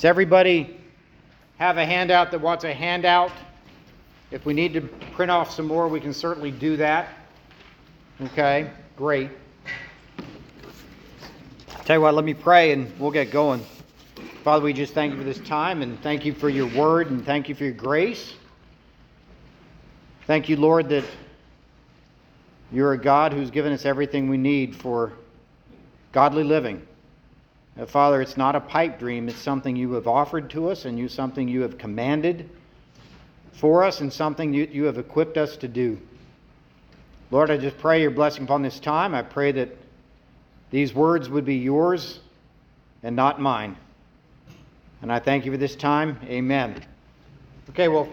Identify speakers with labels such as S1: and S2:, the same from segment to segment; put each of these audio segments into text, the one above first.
S1: Does everybody have a handout that wants a handout? If we need to print off some more, we can certainly do that. Okay, great. Tell you what, let me pray and we'll get going. Father, we just thank you for this time and thank you for your word and thank you for your grace. Thank you, Lord, that you're a God who's given us everything we need for godly living. Uh, Father, it's not a pipe dream, it's something you have offered to us and you something you have commanded for us and something you, you have equipped us to do. Lord, I just pray your blessing upon this time. I pray that these words would be yours and not mine. And I thank you for this time. Amen. Okay, well,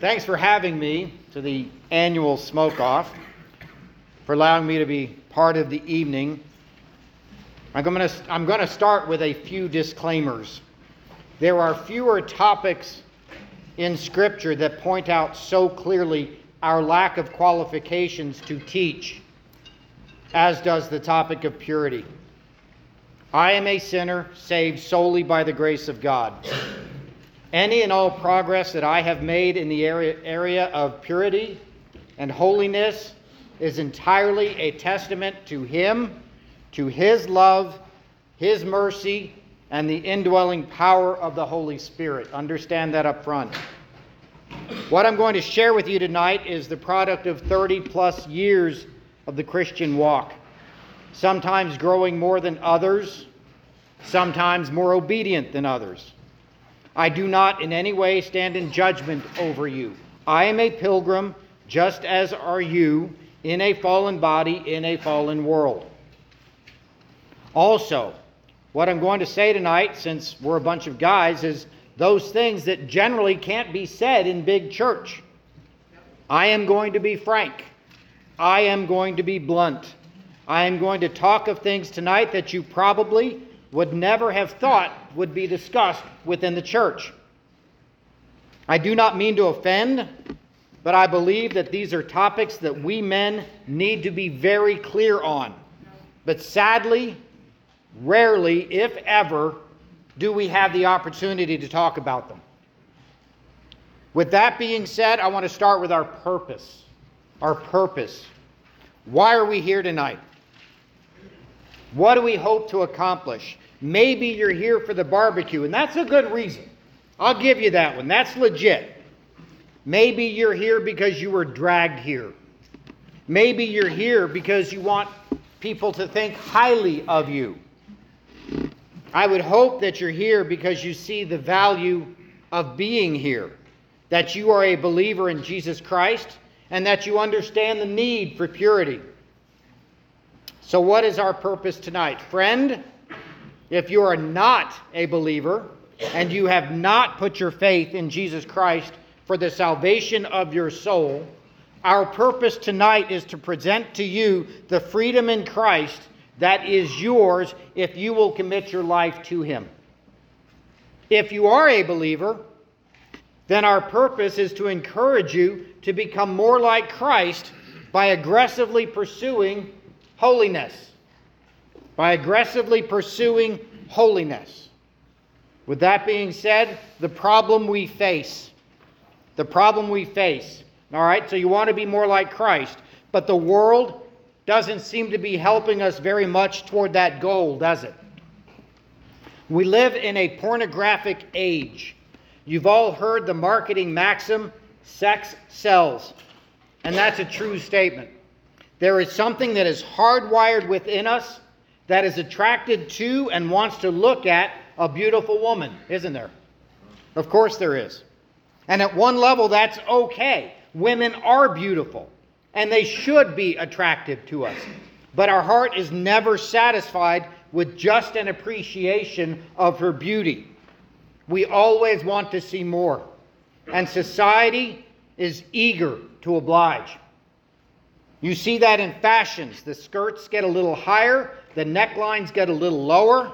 S1: thanks for having me to the annual smoke off, for allowing me to be part of the evening. I'm going to, I'm going to start with a few disclaimers. There are fewer topics in Scripture that point out so clearly our lack of qualifications to teach, as does the topic of purity. I am a sinner saved solely by the grace of God. Any and all progress that I have made in the area, area of purity and holiness is entirely a testament to Him, to His love, His mercy, and the indwelling power of the Holy Spirit. Understand that up front. What I'm going to share with you tonight is the product of 30 plus years of the Christian walk sometimes growing more than others, sometimes more obedient than others. I do not in any way stand in judgment over you. I am a pilgrim, just as are you, in a fallen body, in a fallen world. Also, what I'm going to say tonight, since we're a bunch of guys, is those things that generally can't be said in big church. I am going to be frank. I am going to be blunt. I am going to talk of things tonight that you probably would never have thought would be discussed within the church. I do not mean to offend, but I believe that these are topics that we men need to be very clear on. But sadly, rarely, if ever, do we have the opportunity to talk about them. With that being said, I want to start with our purpose. Our purpose. Why are we here tonight? What do we hope to accomplish? Maybe you're here for the barbecue, and that's a good reason. I'll give you that one. That's legit. Maybe you're here because you were dragged here. Maybe you're here because you want people to think highly of you. I would hope that you're here because you see the value of being here, that you are a believer in Jesus Christ, and that you understand the need for purity. So, what is our purpose tonight? Friend, if you are not a believer and you have not put your faith in Jesus Christ for the salvation of your soul, our purpose tonight is to present to you the freedom in Christ that is yours if you will commit your life to Him. If you are a believer, then our purpose is to encourage you to become more like Christ by aggressively pursuing holiness. By aggressively pursuing holiness. With that being said, the problem we face, the problem we face, all right, so you want to be more like Christ, but the world doesn't seem to be helping us very much toward that goal, does it? We live in a pornographic age. You've all heard the marketing maxim sex sells. And that's a true statement. There is something that is hardwired within us that is attracted to and wants to look at a beautiful woman, isn't there? Of course there is. And at one level, that's okay. Women are beautiful, and they should be attractive to us. But our heart is never satisfied with just an appreciation of her beauty. We always want to see more. And society is eager to oblige. You see that in fashions. The skirts get a little higher, the necklines get a little lower.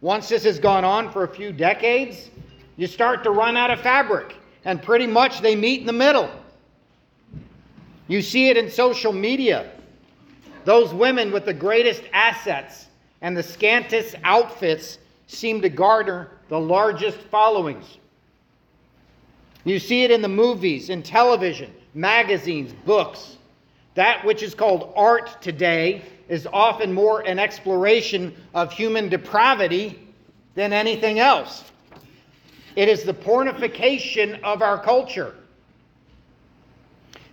S1: Once this has gone on for a few decades, you start to run out of fabric, and pretty much they meet in the middle. You see it in social media. Those women with the greatest assets and the scantest outfits seem to garner the largest followings. You see it in the movies, in television, magazines, books. That which is called art today is often more an exploration of human depravity than anything else. It is the pornification of our culture.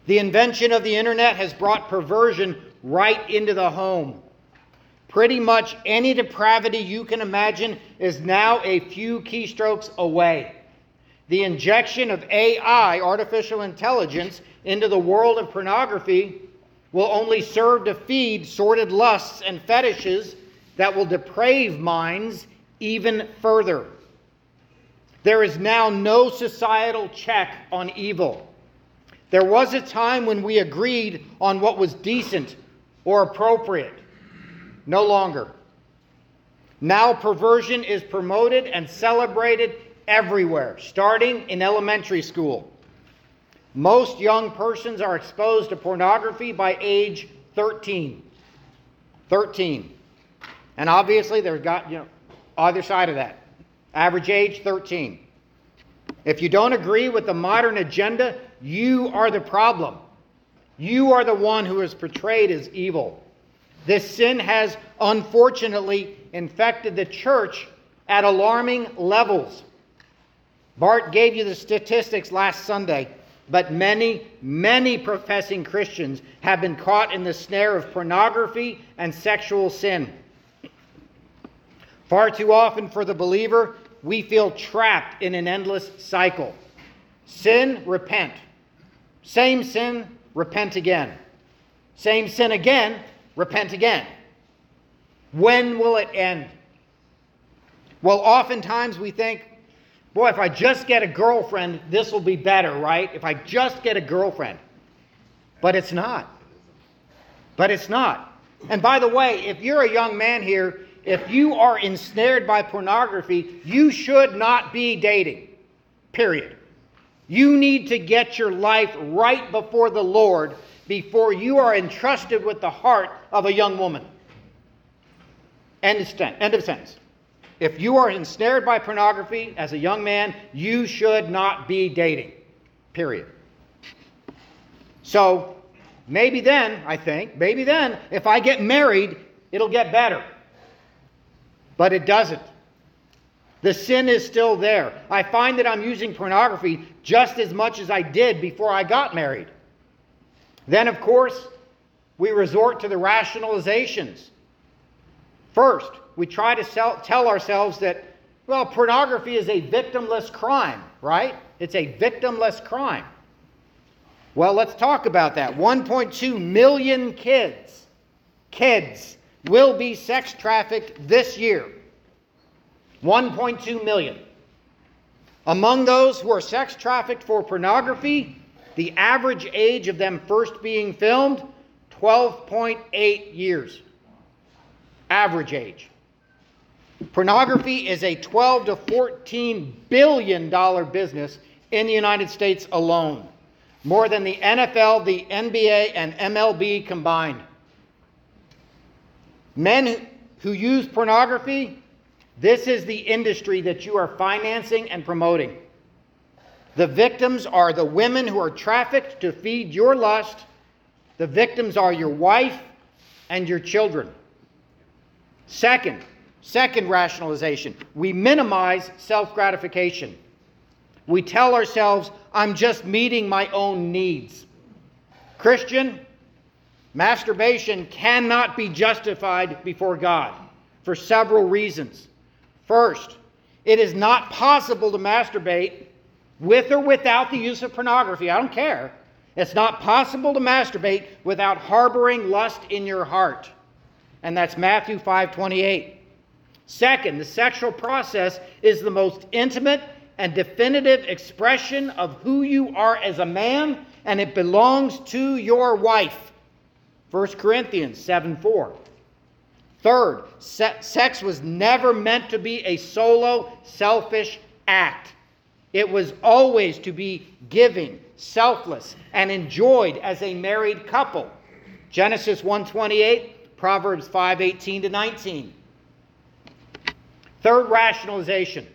S1: The invention of the internet has brought perversion right into the home. Pretty much any depravity you can imagine is now a few keystrokes away. The injection of AI, artificial intelligence, into the world of pornography will only serve to feed sordid lusts and fetishes that will deprave minds even further. There is now no societal check on evil. There was a time when we agreed on what was decent or appropriate. No longer. Now perversion is promoted and celebrated everywhere, starting in elementary school. Most young persons are exposed to pornography by age 13. 13. And obviously, there's got, you know, either side of that. Average age 13. If you don't agree with the modern agenda, you are the problem. You are the one who is portrayed as evil. This sin has unfortunately infected the church at alarming levels. Bart gave you the statistics last Sunday, but many, many professing Christians have been caught in the snare of pornography and sexual sin. Far too often for the believer, we feel trapped in an endless cycle. Sin, repent. Same sin, repent again. Same sin again, repent again. When will it end? Well, oftentimes we think, boy, if I just get a girlfriend, this will be better, right? If I just get a girlfriend. But it's not. But it's not. And by the way, if you're a young man here, if you are ensnared by pornography, you should not be dating. Period. You need to get your life right before the Lord before you are entrusted with the heart of a young woman. End of, end of sentence. If you are ensnared by pornography as a young man, you should not be dating. Period. So maybe then, I think, maybe then, if I get married, it'll get better. But it doesn't. The sin is still there. I find that I'm using pornography just as much as I did before I got married. Then, of course, we resort to the rationalizations. First, we try to sell, tell ourselves that, well, pornography is a victimless crime, right? It's a victimless crime. Well, let's talk about that. 1.2 million kids, kids, will be sex trafficked this year. 1.2 million. Among those who are sex trafficked for pornography, the average age of them first being filmed 12.8 years. Average age. Pornography is a 12 to 14 billion dollar business in the United States alone, more than the NFL, the NBA, and MLB combined. Men who use pornography, this is the industry that you are financing and promoting. The victims are the women who are trafficked to feed your lust. The victims are your wife and your children. Second, second rationalization, we minimize self gratification. We tell ourselves, I'm just meeting my own needs. Christian, masturbation cannot be justified before God for several reasons. First, it is not possible to masturbate with or without the use of pornography. I don't care. It's not possible to masturbate without harboring lust in your heart. And that's Matthew 5:28. Second, the sexual process is the most intimate and definitive expression of who you are as a man, and it belongs to your wife. 1 Corinthians 7 4. Third, sex was never meant to be a solo, selfish act. It was always to be giving, selfless, and enjoyed as a married couple. Genesis 128, Proverbs 5:18 to 19. Third rationalization.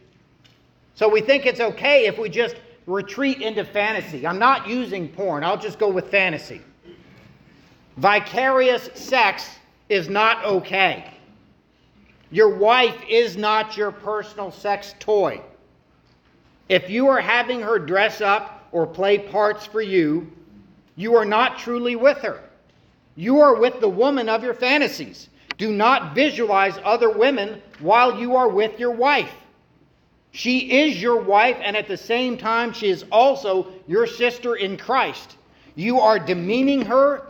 S1: So we think it's okay if we just retreat into fantasy. I'm not using porn, I'll just go with fantasy. Vicarious sex is not okay. Your wife is not your personal sex toy. If you are having her dress up or play parts for you, you are not truly with her. You are with the woman of your fantasies. Do not visualize other women while you are with your wife. She is your wife, and at the same time, she is also your sister in Christ. You are demeaning her,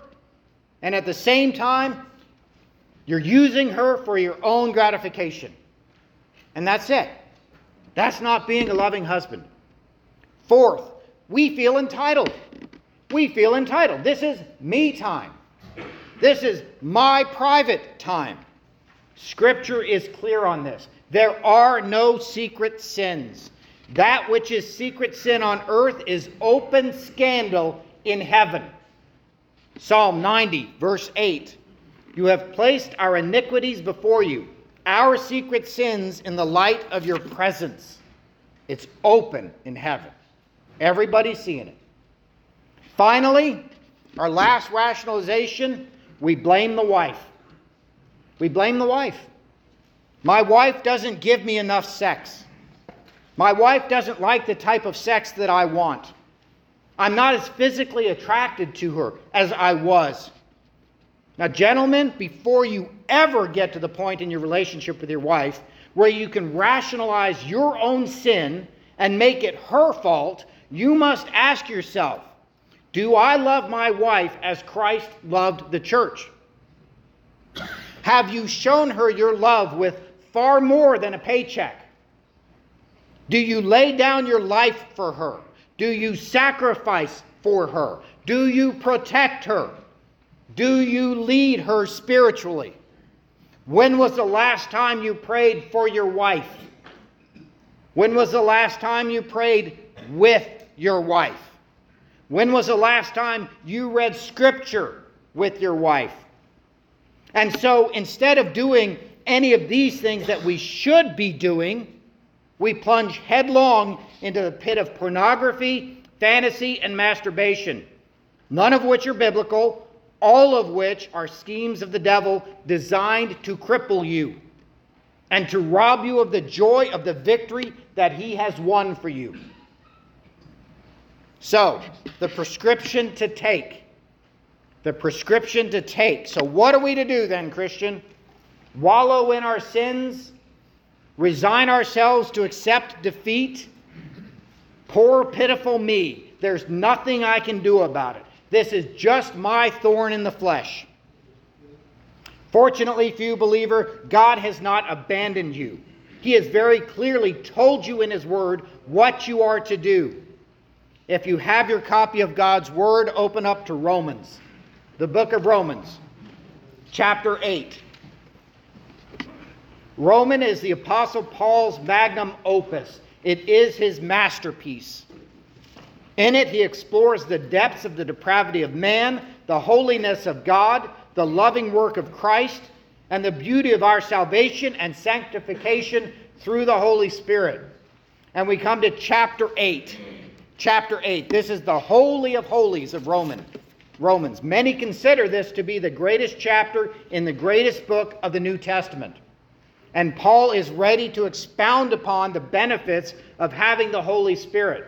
S1: and at the same time, you're using her for your own gratification. And that's it. That's not being a loving husband. Fourth, we feel entitled. We feel entitled. This is me time. This is my private time. Scripture is clear on this. There are no secret sins. That which is secret sin on earth is open scandal in heaven. Psalm 90, verse 8. You have placed our iniquities before you, our secret sins in the light of your presence. It's open in heaven. Everybody's seeing it. Finally, our last rationalization we blame the wife. We blame the wife. My wife doesn't give me enough sex. My wife doesn't like the type of sex that I want. I'm not as physically attracted to her as I was. Now, gentlemen, before you ever get to the point in your relationship with your wife where you can rationalize your own sin and make it her fault, you must ask yourself Do I love my wife as Christ loved the church? Have you shown her your love with far more than a paycheck? Do you lay down your life for her? Do you sacrifice for her? Do you protect her? Do you lead her spiritually? When was the last time you prayed for your wife? When was the last time you prayed with your wife? When was the last time you read scripture with your wife? And so instead of doing any of these things that we should be doing, we plunge headlong into the pit of pornography, fantasy, and masturbation, none of which are biblical, all of which are schemes of the devil designed to cripple you and to rob you of the joy of the victory that he has won for you. So, the prescription to take. The prescription to take. So, what are we to do then, Christian? Wallow in our sins? Resign ourselves to accept defeat? Poor, pitiful me. There's nothing I can do about it. This is just my thorn in the flesh. Fortunately for you, believer, God has not abandoned you. He has very clearly told you in His Word what you are to do. If you have your copy of God's Word, open up to Romans, the book of Romans, chapter 8. Roman is the Apostle Paul's magnum opus, it is his masterpiece. In it, he explores the depths of the depravity of man, the holiness of God, the loving work of Christ, and the beauty of our salvation and sanctification through the Holy Spirit. And we come to chapter 8. Chapter 8. This is the holy of holies of Roman, Romans. Many consider this to be the greatest chapter in the greatest book of the New Testament. And Paul is ready to expound upon the benefits of having the Holy Spirit.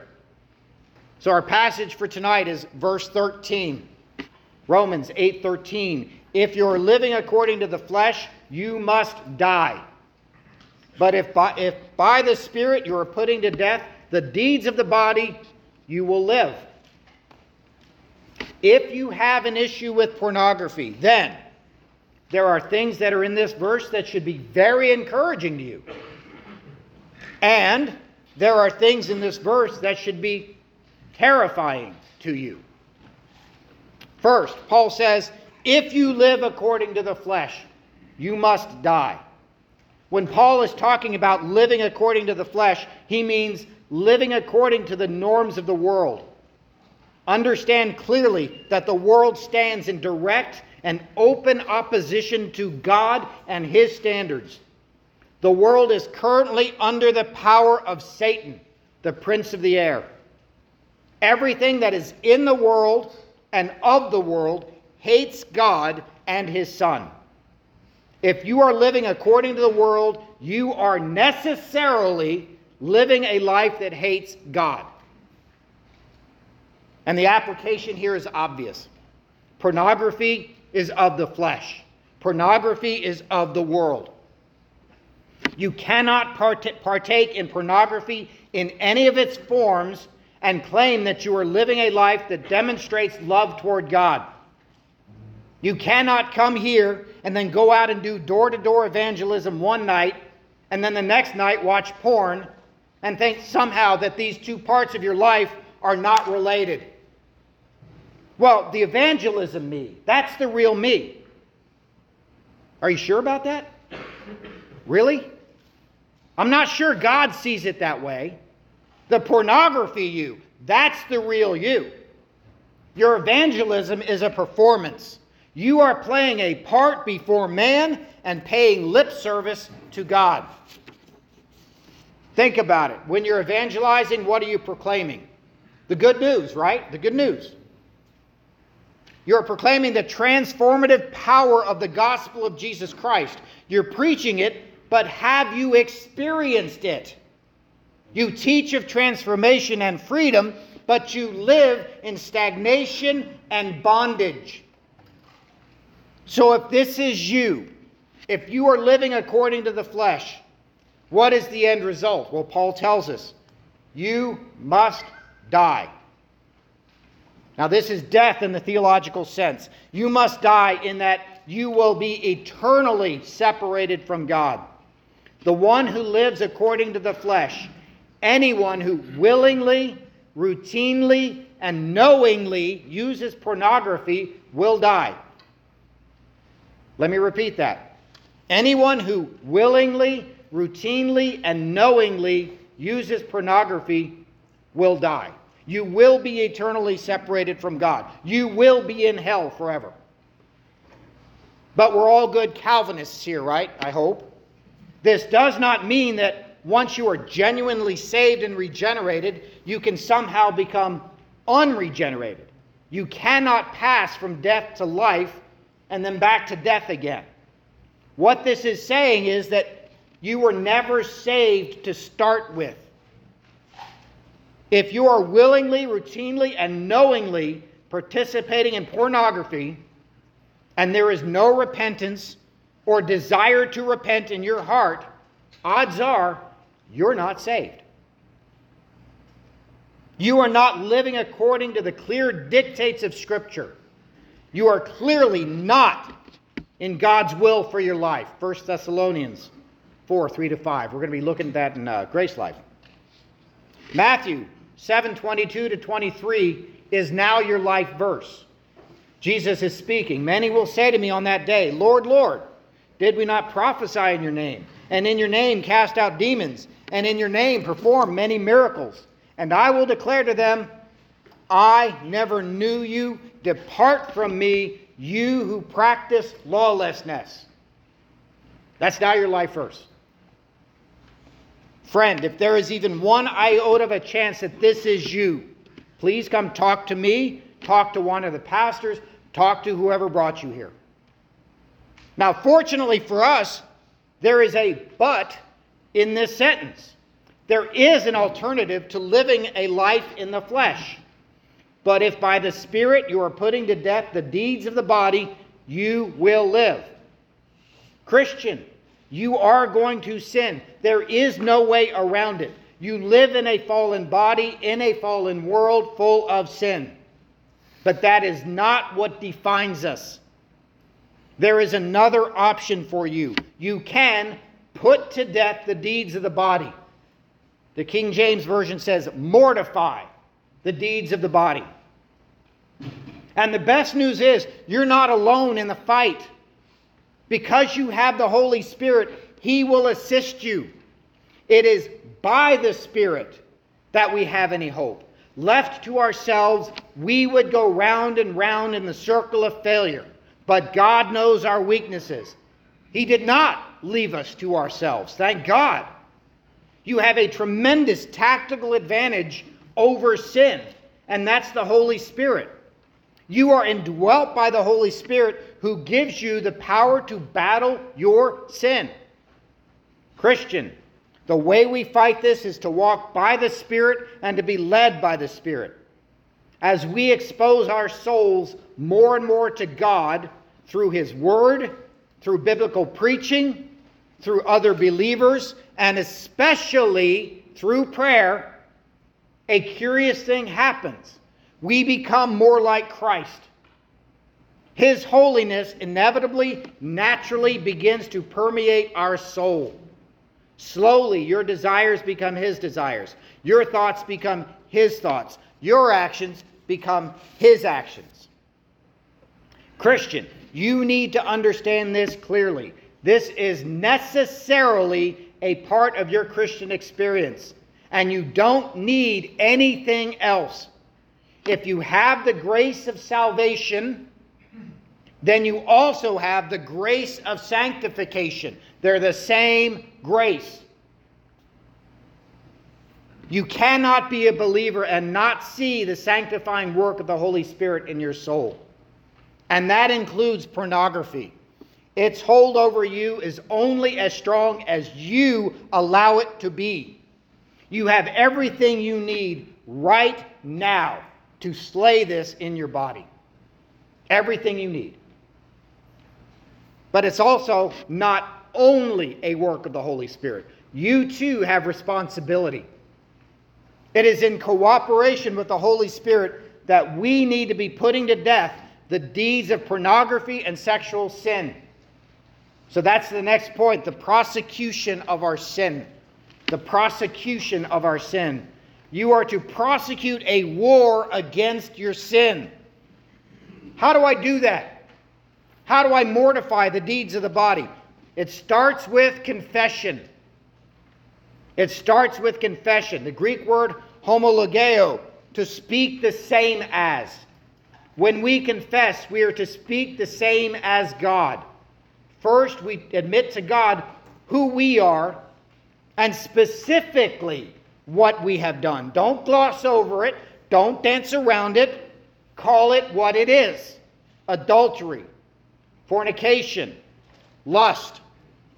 S1: So our passage for tonight is verse 13. Romans 8:13. If you're living according to the flesh, you must die. But if by, if by the Spirit you are putting to death the deeds of the body, you will live. If you have an issue with pornography, then there are things that are in this verse that should be very encouraging to you. And there are things in this verse that should be terrifying to you. First, Paul says, if you live according to the flesh, you must die. When Paul is talking about living according to the flesh, he means living according to the norms of the world. Understand clearly that the world stands in direct and open opposition to God and his standards. The world is currently under the power of Satan the prince of the air. Everything that is in the world and of the world hates God and his Son. If you are living according to the world, you are necessarily living a life that hates God. And the application here is obvious. Pornography is of the flesh, pornography is of the world. You cannot partake in pornography in any of its forms and claim that you are living a life that demonstrates love toward God. You cannot come here and then go out and do door to door evangelism one night and then the next night watch porn and think somehow that these two parts of your life are not related. Well, the evangelism me, that's the real me. Are you sure about that? Really? I'm not sure God sees it that way. The pornography you, that's the real you. Your evangelism is a performance. You are playing a part before man and paying lip service to God. Think about it. When you're evangelizing, what are you proclaiming? The good news, right? The good news. You're proclaiming the transformative power of the gospel of Jesus Christ. You're preaching it, but have you experienced it? You teach of transformation and freedom, but you live in stagnation and bondage. So if this is you, if you are living according to the flesh, what is the end result? Well, Paul tells us you must die. Now, this is death in the theological sense. You must die in that you will be eternally separated from God. The one who lives according to the flesh, anyone who willingly, routinely, and knowingly uses pornography will die. Let me repeat that. Anyone who willingly, routinely, and knowingly uses pornography will die. You will be eternally separated from God. You will be in hell forever. But we're all good Calvinists here, right? I hope. This does not mean that once you are genuinely saved and regenerated, you can somehow become unregenerated. You cannot pass from death to life and then back to death again. What this is saying is that you were never saved to start with. If you are willingly, routinely, and knowingly participating in pornography, and there is no repentance or desire to repent in your heart, odds are you're not saved. You are not living according to the clear dictates of Scripture. You are clearly not in God's will for your life. 1 Thessalonians 4 3 to 5. We're going to be looking at that in uh, Grace Life. Matthew 7 22 to 23 is now your life verse. Jesus is speaking. Many will say to me on that day, Lord, Lord, did we not prophesy in your name? And in your name cast out demons? And in your name perform many miracles? And I will declare to them, I never knew you. Depart from me, you who practice lawlessness. That's now your life verse. Friend, if there is even one iota of a chance that this is you, please come talk to me, talk to one of the pastors, talk to whoever brought you here. Now, fortunately for us, there is a but in this sentence. There is an alternative to living a life in the flesh. But if by the Spirit you are putting to death the deeds of the body, you will live. Christian, you are going to sin. There is no way around it. You live in a fallen body, in a fallen world full of sin. But that is not what defines us. There is another option for you. You can put to death the deeds of the body. The King James Version says, mortify the deeds of the body. And the best news is, you're not alone in the fight. Because you have the Holy Spirit, He will assist you. It is by the Spirit that we have any hope. Left to ourselves, we would go round and round in the circle of failure. But God knows our weaknesses. He did not leave us to ourselves. Thank God. You have a tremendous tactical advantage over sin, and that's the Holy Spirit. You are indwelt by the Holy Spirit who gives you the power to battle your sin. Christian, the way we fight this is to walk by the Spirit and to be led by the Spirit. As we expose our souls more and more to God through His Word, through biblical preaching, through other believers, and especially through prayer, a curious thing happens. We become more like Christ. His holiness inevitably, naturally begins to permeate our soul. Slowly, your desires become His desires. Your thoughts become His thoughts. Your actions become His actions. Christian, you need to understand this clearly. This is necessarily a part of your Christian experience, and you don't need anything else. If you have the grace of salvation, then you also have the grace of sanctification. They're the same grace. You cannot be a believer and not see the sanctifying work of the Holy Spirit in your soul. And that includes pornography. Its hold over you is only as strong as you allow it to be. You have everything you need right now to slay this in your body. Everything you need. But it's also not only a work of the Holy Spirit. You too have responsibility. It is in cooperation with the Holy Spirit that we need to be putting to death the deeds of pornography and sexual sin. So that's the next point the prosecution of our sin. The prosecution of our sin. You are to prosecute a war against your sin. How do I do that? How do I mortify the deeds of the body? It starts with confession. It starts with confession. The Greek word homologeo, to speak the same as. When we confess, we are to speak the same as God. First, we admit to God who we are and specifically what we have done. Don't gloss over it, don't dance around it. Call it what it is adultery, fornication, lust.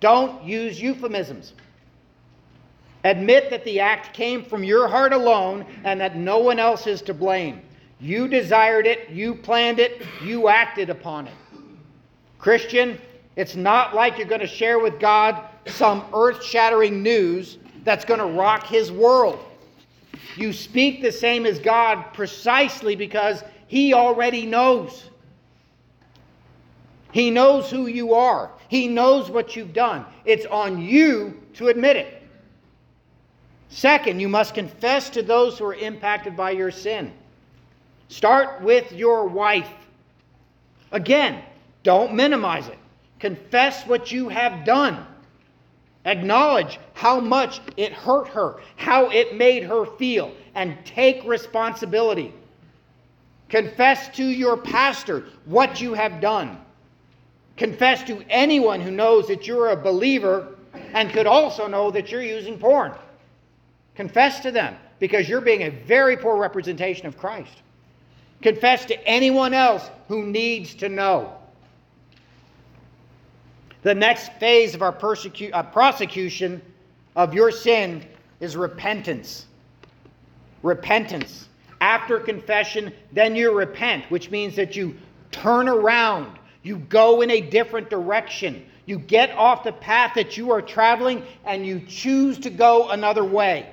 S1: Don't use euphemisms. Admit that the act came from your heart alone and that no one else is to blame. You desired it, you planned it, you acted upon it. Christian, it's not like you're going to share with God some earth shattering news that's going to rock his world. You speak the same as God precisely because he already knows. He knows who you are, he knows what you've done. It's on you to admit it. Second, you must confess to those who are impacted by your sin. Start with your wife. Again, don't minimize it. Confess what you have done. Acknowledge how much it hurt her, how it made her feel, and take responsibility. Confess to your pastor what you have done. Confess to anyone who knows that you're a believer and could also know that you're using porn. Confess to them because you're being a very poor representation of Christ. Confess to anyone else who needs to know. The next phase of our persecu- uh, prosecution of your sin is repentance. Repentance. After confession, then you repent, which means that you turn around, you go in a different direction, you get off the path that you are traveling, and you choose to go another way.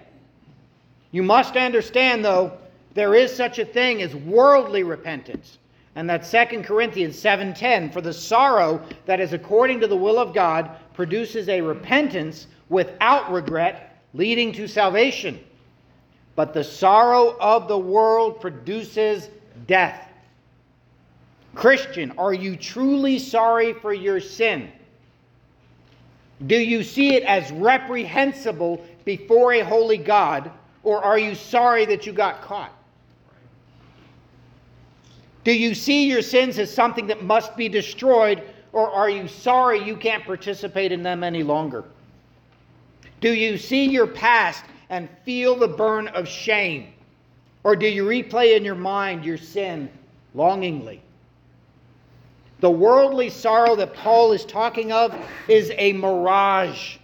S1: You must understand, though, there is such a thing as worldly repentance. And that 2 Corinthians 7:10 for the sorrow that is according to the will of God produces a repentance without regret leading to salvation. But the sorrow of the world produces death. Christian, are you truly sorry for your sin? Do you see it as reprehensible before a holy God? Or are you sorry that you got caught? Do you see your sins as something that must be destroyed, or are you sorry you can't participate in them any longer? Do you see your past and feel the burn of shame? Or do you replay in your mind your sin longingly? The worldly sorrow that Paul is talking of is a mirage.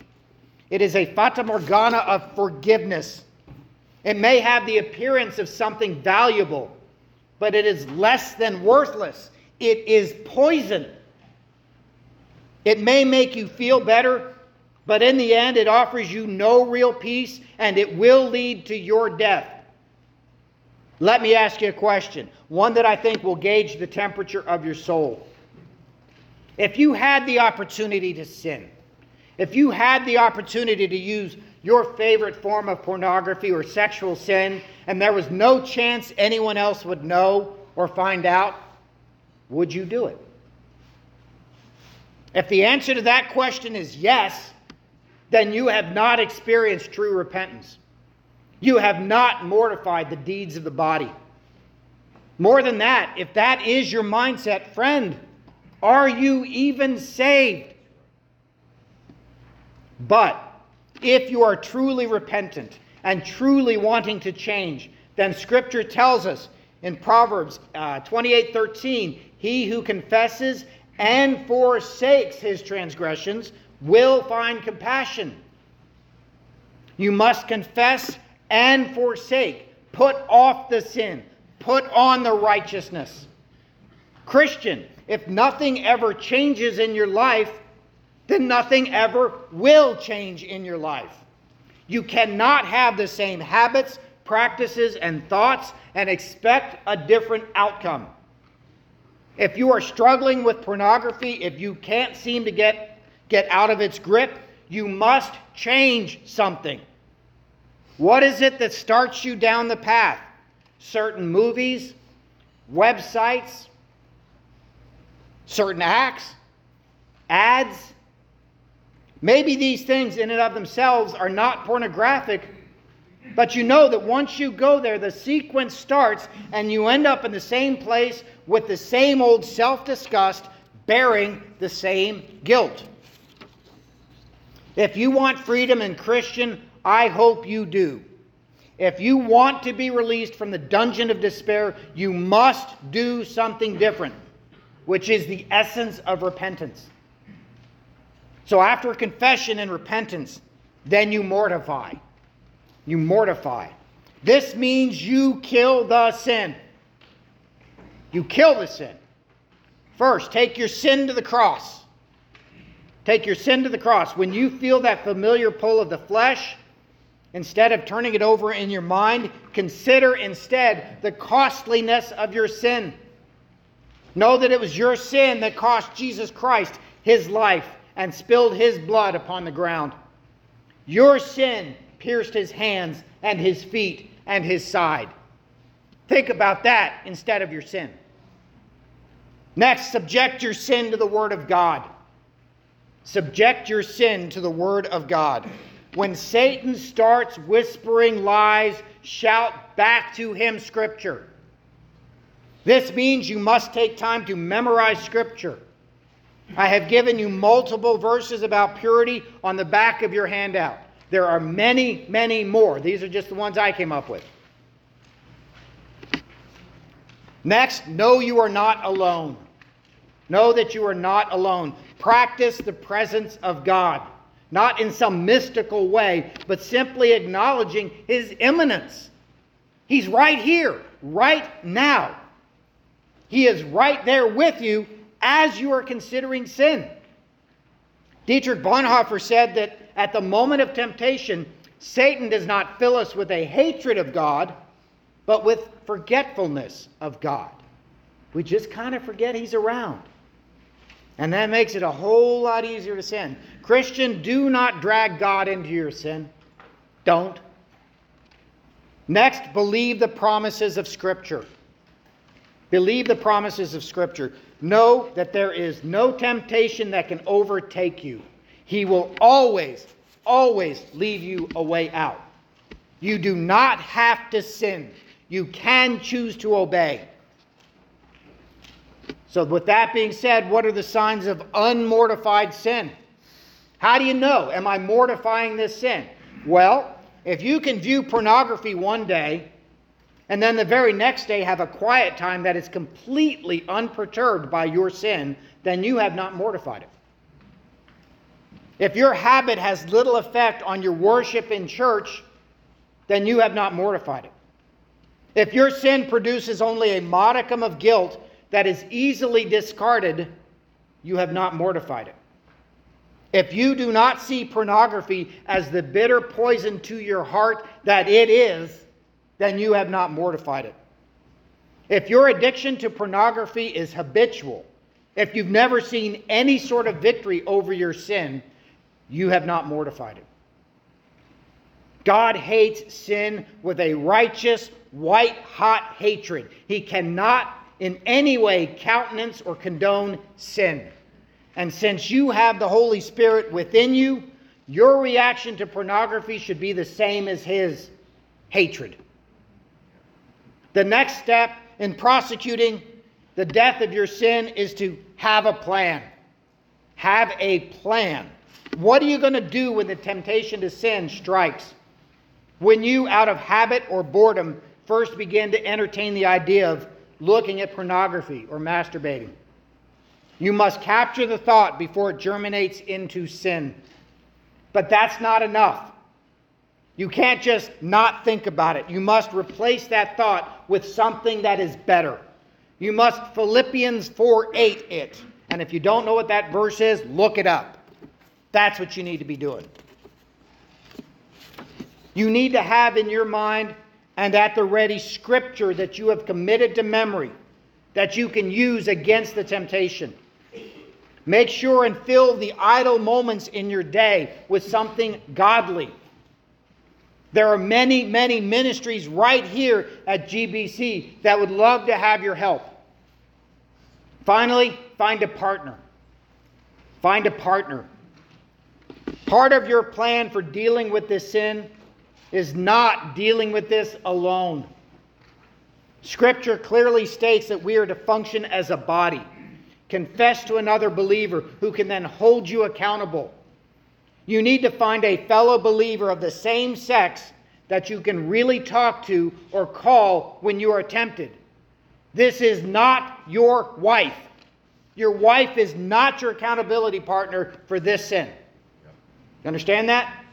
S1: It is a fata morgana of forgiveness. It may have the appearance of something valuable, but it is less than worthless. It is poison. It may make you feel better, but in the end, it offers you no real peace and it will lead to your death. Let me ask you a question, one that I think will gauge the temperature of your soul. If you had the opportunity to sin, if you had the opportunity to use your favorite form of pornography or sexual sin, and there was no chance anyone else would know or find out, would you do it? If the answer to that question is yes, then you have not experienced true repentance. You have not mortified the deeds of the body. More than that, if that is your mindset, friend, are you even saved? But if you are truly repentant and truly wanting to change, then Scripture tells us in Proverbs uh, 28 13, he who confesses and forsakes his transgressions will find compassion. You must confess and forsake. Put off the sin, put on the righteousness. Christian, if nothing ever changes in your life, then nothing ever will change in your life. You cannot have the same habits, practices, and thoughts and expect a different outcome. If you are struggling with pornography, if you can't seem to get, get out of its grip, you must change something. What is it that starts you down the path? Certain movies, websites, certain acts, ads. Maybe these things, in and of themselves, are not pornographic, but you know that once you go there, the sequence starts and you end up in the same place with the same old self disgust, bearing the same guilt. If you want freedom in Christian, I hope you do. If you want to be released from the dungeon of despair, you must do something different which is the essence of repentance. So after confession and repentance, then you mortify. You mortify. This means you kill the sin. You kill the sin. First, take your sin to the cross. Take your sin to the cross. When you feel that familiar pull of the flesh, instead of turning it over in your mind, consider instead the costliness of your sin. Know that it was your sin that cost Jesus Christ his life and spilled his blood upon the ground. Your sin pierced his hands and his feet and his side. Think about that instead of your sin. Next, subject your sin to the Word of God. Subject your sin to the Word of God. When Satan starts whispering lies, shout back to him Scripture. This means you must take time to memorize Scripture. I have given you multiple verses about purity on the back of your handout. There are many, many more. These are just the ones I came up with. Next, know you are not alone. Know that you are not alone. Practice the presence of God, not in some mystical way, but simply acknowledging His immanence. He's right here, right now. He is right there with you as you are considering sin. Dietrich Bonhoeffer said that at the moment of temptation, Satan does not fill us with a hatred of God, but with forgetfulness of God. We just kind of forget He's around. And that makes it a whole lot easier to sin. Christian, do not drag God into your sin. Don't. Next, believe the promises of Scripture. Believe the promises of Scripture. Know that there is no temptation that can overtake you. He will always, always leave you a way out. You do not have to sin, you can choose to obey. So, with that being said, what are the signs of unmortified sin? How do you know? Am I mortifying this sin? Well, if you can view pornography one day and then the very next day have a quiet time that is completely unperturbed by your sin, then you have not mortified it. If your habit has little effect on your worship in church, then you have not mortified it. If your sin produces only a modicum of guilt that is easily discarded, you have not mortified it. If you do not see pornography as the bitter poison to your heart that it is, then you have not mortified it. If your addiction to pornography is habitual, if you've never seen any sort of victory over your sin, you have not mortified it. God hates sin with a righteous, white hot hatred. He cannot in any way countenance or condone sin. And since you have the Holy Spirit within you, your reaction to pornography should be the same as his hatred. The next step in prosecuting the death of your sin is to have a plan. Have a plan. What are you going to do when the temptation to sin strikes? When you, out of habit or boredom, first begin to entertain the idea of looking at pornography or masturbating. You must capture the thought before it germinates into sin. But that's not enough. You can't just not think about it. You must replace that thought with something that is better. You must Philippians 4 8 it. And if you don't know what that verse is, look it up. That's what you need to be doing. You need to have in your mind and at the ready scripture that you have committed to memory that you can use against the temptation. Make sure and fill the idle moments in your day with something godly. There are many, many ministries right here at GBC that would love to have your help. Finally, find a partner. Find a partner. Part of your plan for dealing with this sin is not dealing with this alone. Scripture clearly states that we are to function as a body. Confess to another believer who can then hold you accountable. You need to find a fellow believer of the same sex that you can really talk to or call when you are tempted. This is not your wife. Your wife is not your accountability partner for this sin. You understand that?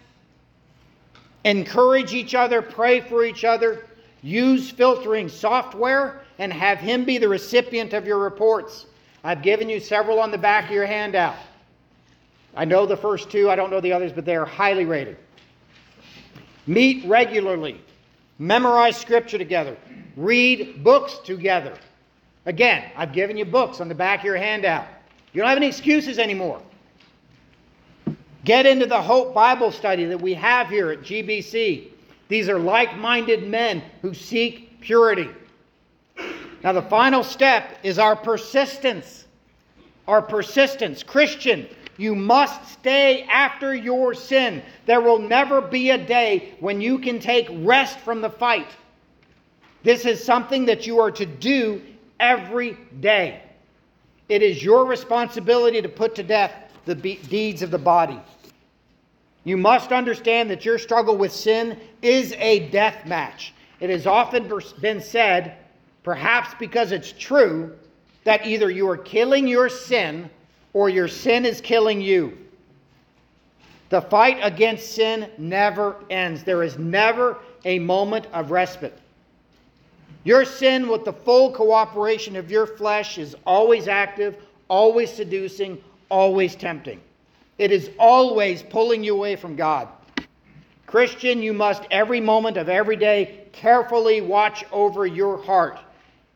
S1: Encourage each other, pray for each other, use filtering software, and have him be the recipient of your reports. I've given you several on the back of your handout. I know the first two, I don't know the others, but they are highly rated. Meet regularly, memorize scripture together, read books together. Again, I've given you books on the back of your handout. You don't have any excuses anymore. Get into the Hope Bible study that we have here at GBC. These are like minded men who seek purity. Now, the final step is our persistence. Our persistence. Christian, you must stay after your sin. There will never be a day when you can take rest from the fight. This is something that you are to do every day. It is your responsibility to put to death the be- deeds of the body. You must understand that your struggle with sin is a death match. It has often been said, perhaps because it's true, that either you are killing your sin or your sin is killing you. The fight against sin never ends. There is never a moment of respite. Your sin, with the full cooperation of your flesh, is always active, always seducing, always tempting. It is always pulling you away from God. Christian, you must every moment of every day carefully watch over your heart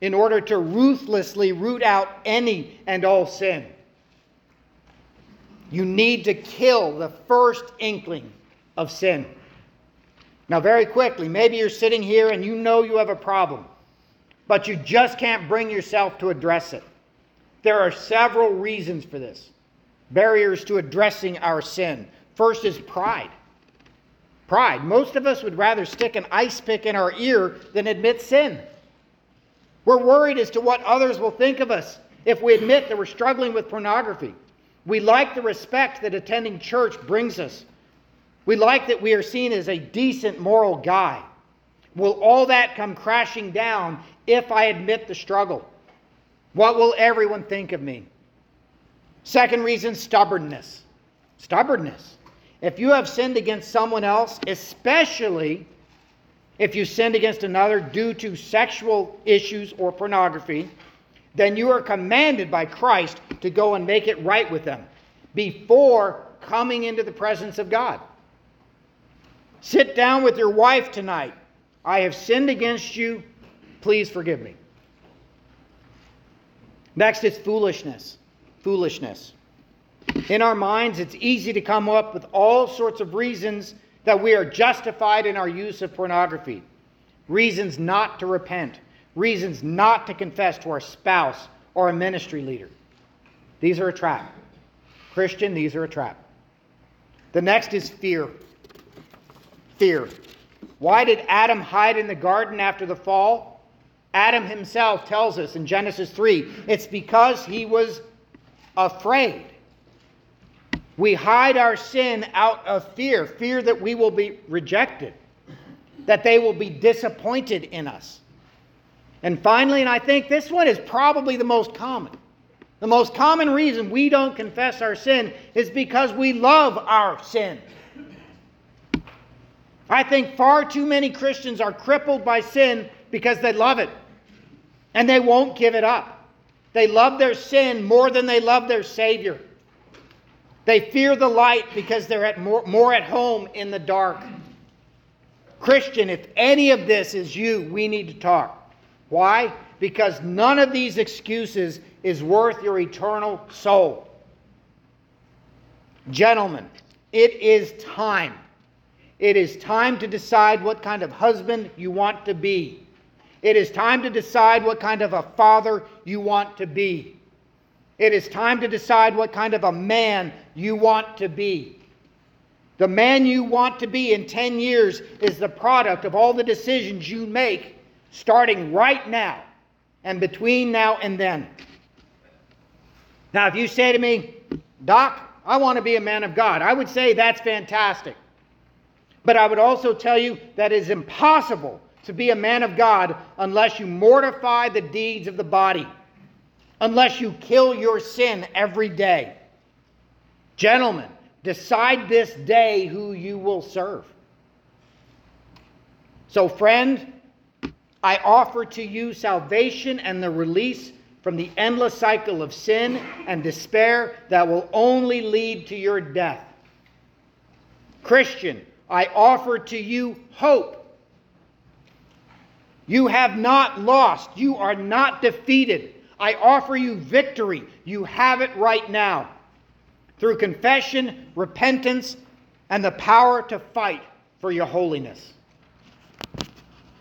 S1: in order to ruthlessly root out any and all sin. You need to kill the first inkling of sin. Now, very quickly, maybe you're sitting here and you know you have a problem, but you just can't bring yourself to address it. There are several reasons for this barriers to addressing our sin. First is pride. Pride. Most of us would rather stick an ice pick in our ear than admit sin. We're worried as to what others will think of us if we admit that we're struggling with pornography. We like the respect that attending church brings us. We like that we are seen as a decent moral guy. Will all that come crashing down if I admit the struggle? What will everyone think of me? Second reason stubbornness. Stubbornness. If you have sinned against someone else, especially if you sinned against another due to sexual issues or pornography, then you are commanded by Christ to go and make it right with them before coming into the presence of God. Sit down with your wife tonight. I have sinned against you. Please forgive me. Next is foolishness. Foolishness. In our minds, it's easy to come up with all sorts of reasons that we are justified in our use of pornography. Reasons not to repent. Reasons not to confess to our spouse or a ministry leader. These are a trap. Christian, these are a trap. The next is fear. Fear. Why did Adam hide in the garden after the fall? Adam himself tells us in Genesis 3 it's because he was afraid. We hide our sin out of fear fear that we will be rejected, that they will be disappointed in us. And finally, and I think this one is probably the most common. The most common reason we don't confess our sin is because we love our sin. I think far too many Christians are crippled by sin because they love it and they won't give it up. They love their sin more than they love their Savior. They fear the light because they're at more, more at home in the dark. Christian, if any of this is you, we need to talk. Why? Because none of these excuses is worth your eternal soul. Gentlemen, it is time it is time to decide what kind of husband you want to be. It is time to decide what kind of a father you want to be. It is time to decide what kind of a man you want to be. The man you want to be in 10 years is the product of all the decisions you make starting right now and between now and then. Now, if you say to me, Doc, I want to be a man of God, I would say that's fantastic. But I would also tell you that it is impossible to be a man of God unless you mortify the deeds of the body, unless you kill your sin every day. Gentlemen, decide this day who you will serve. So, friend, I offer to you salvation and the release from the endless cycle of sin and despair that will only lead to your death. Christian, I offer to you hope. You have not lost. You are not defeated. I offer you victory. You have it right now. Through confession, repentance, and the power to fight for your holiness.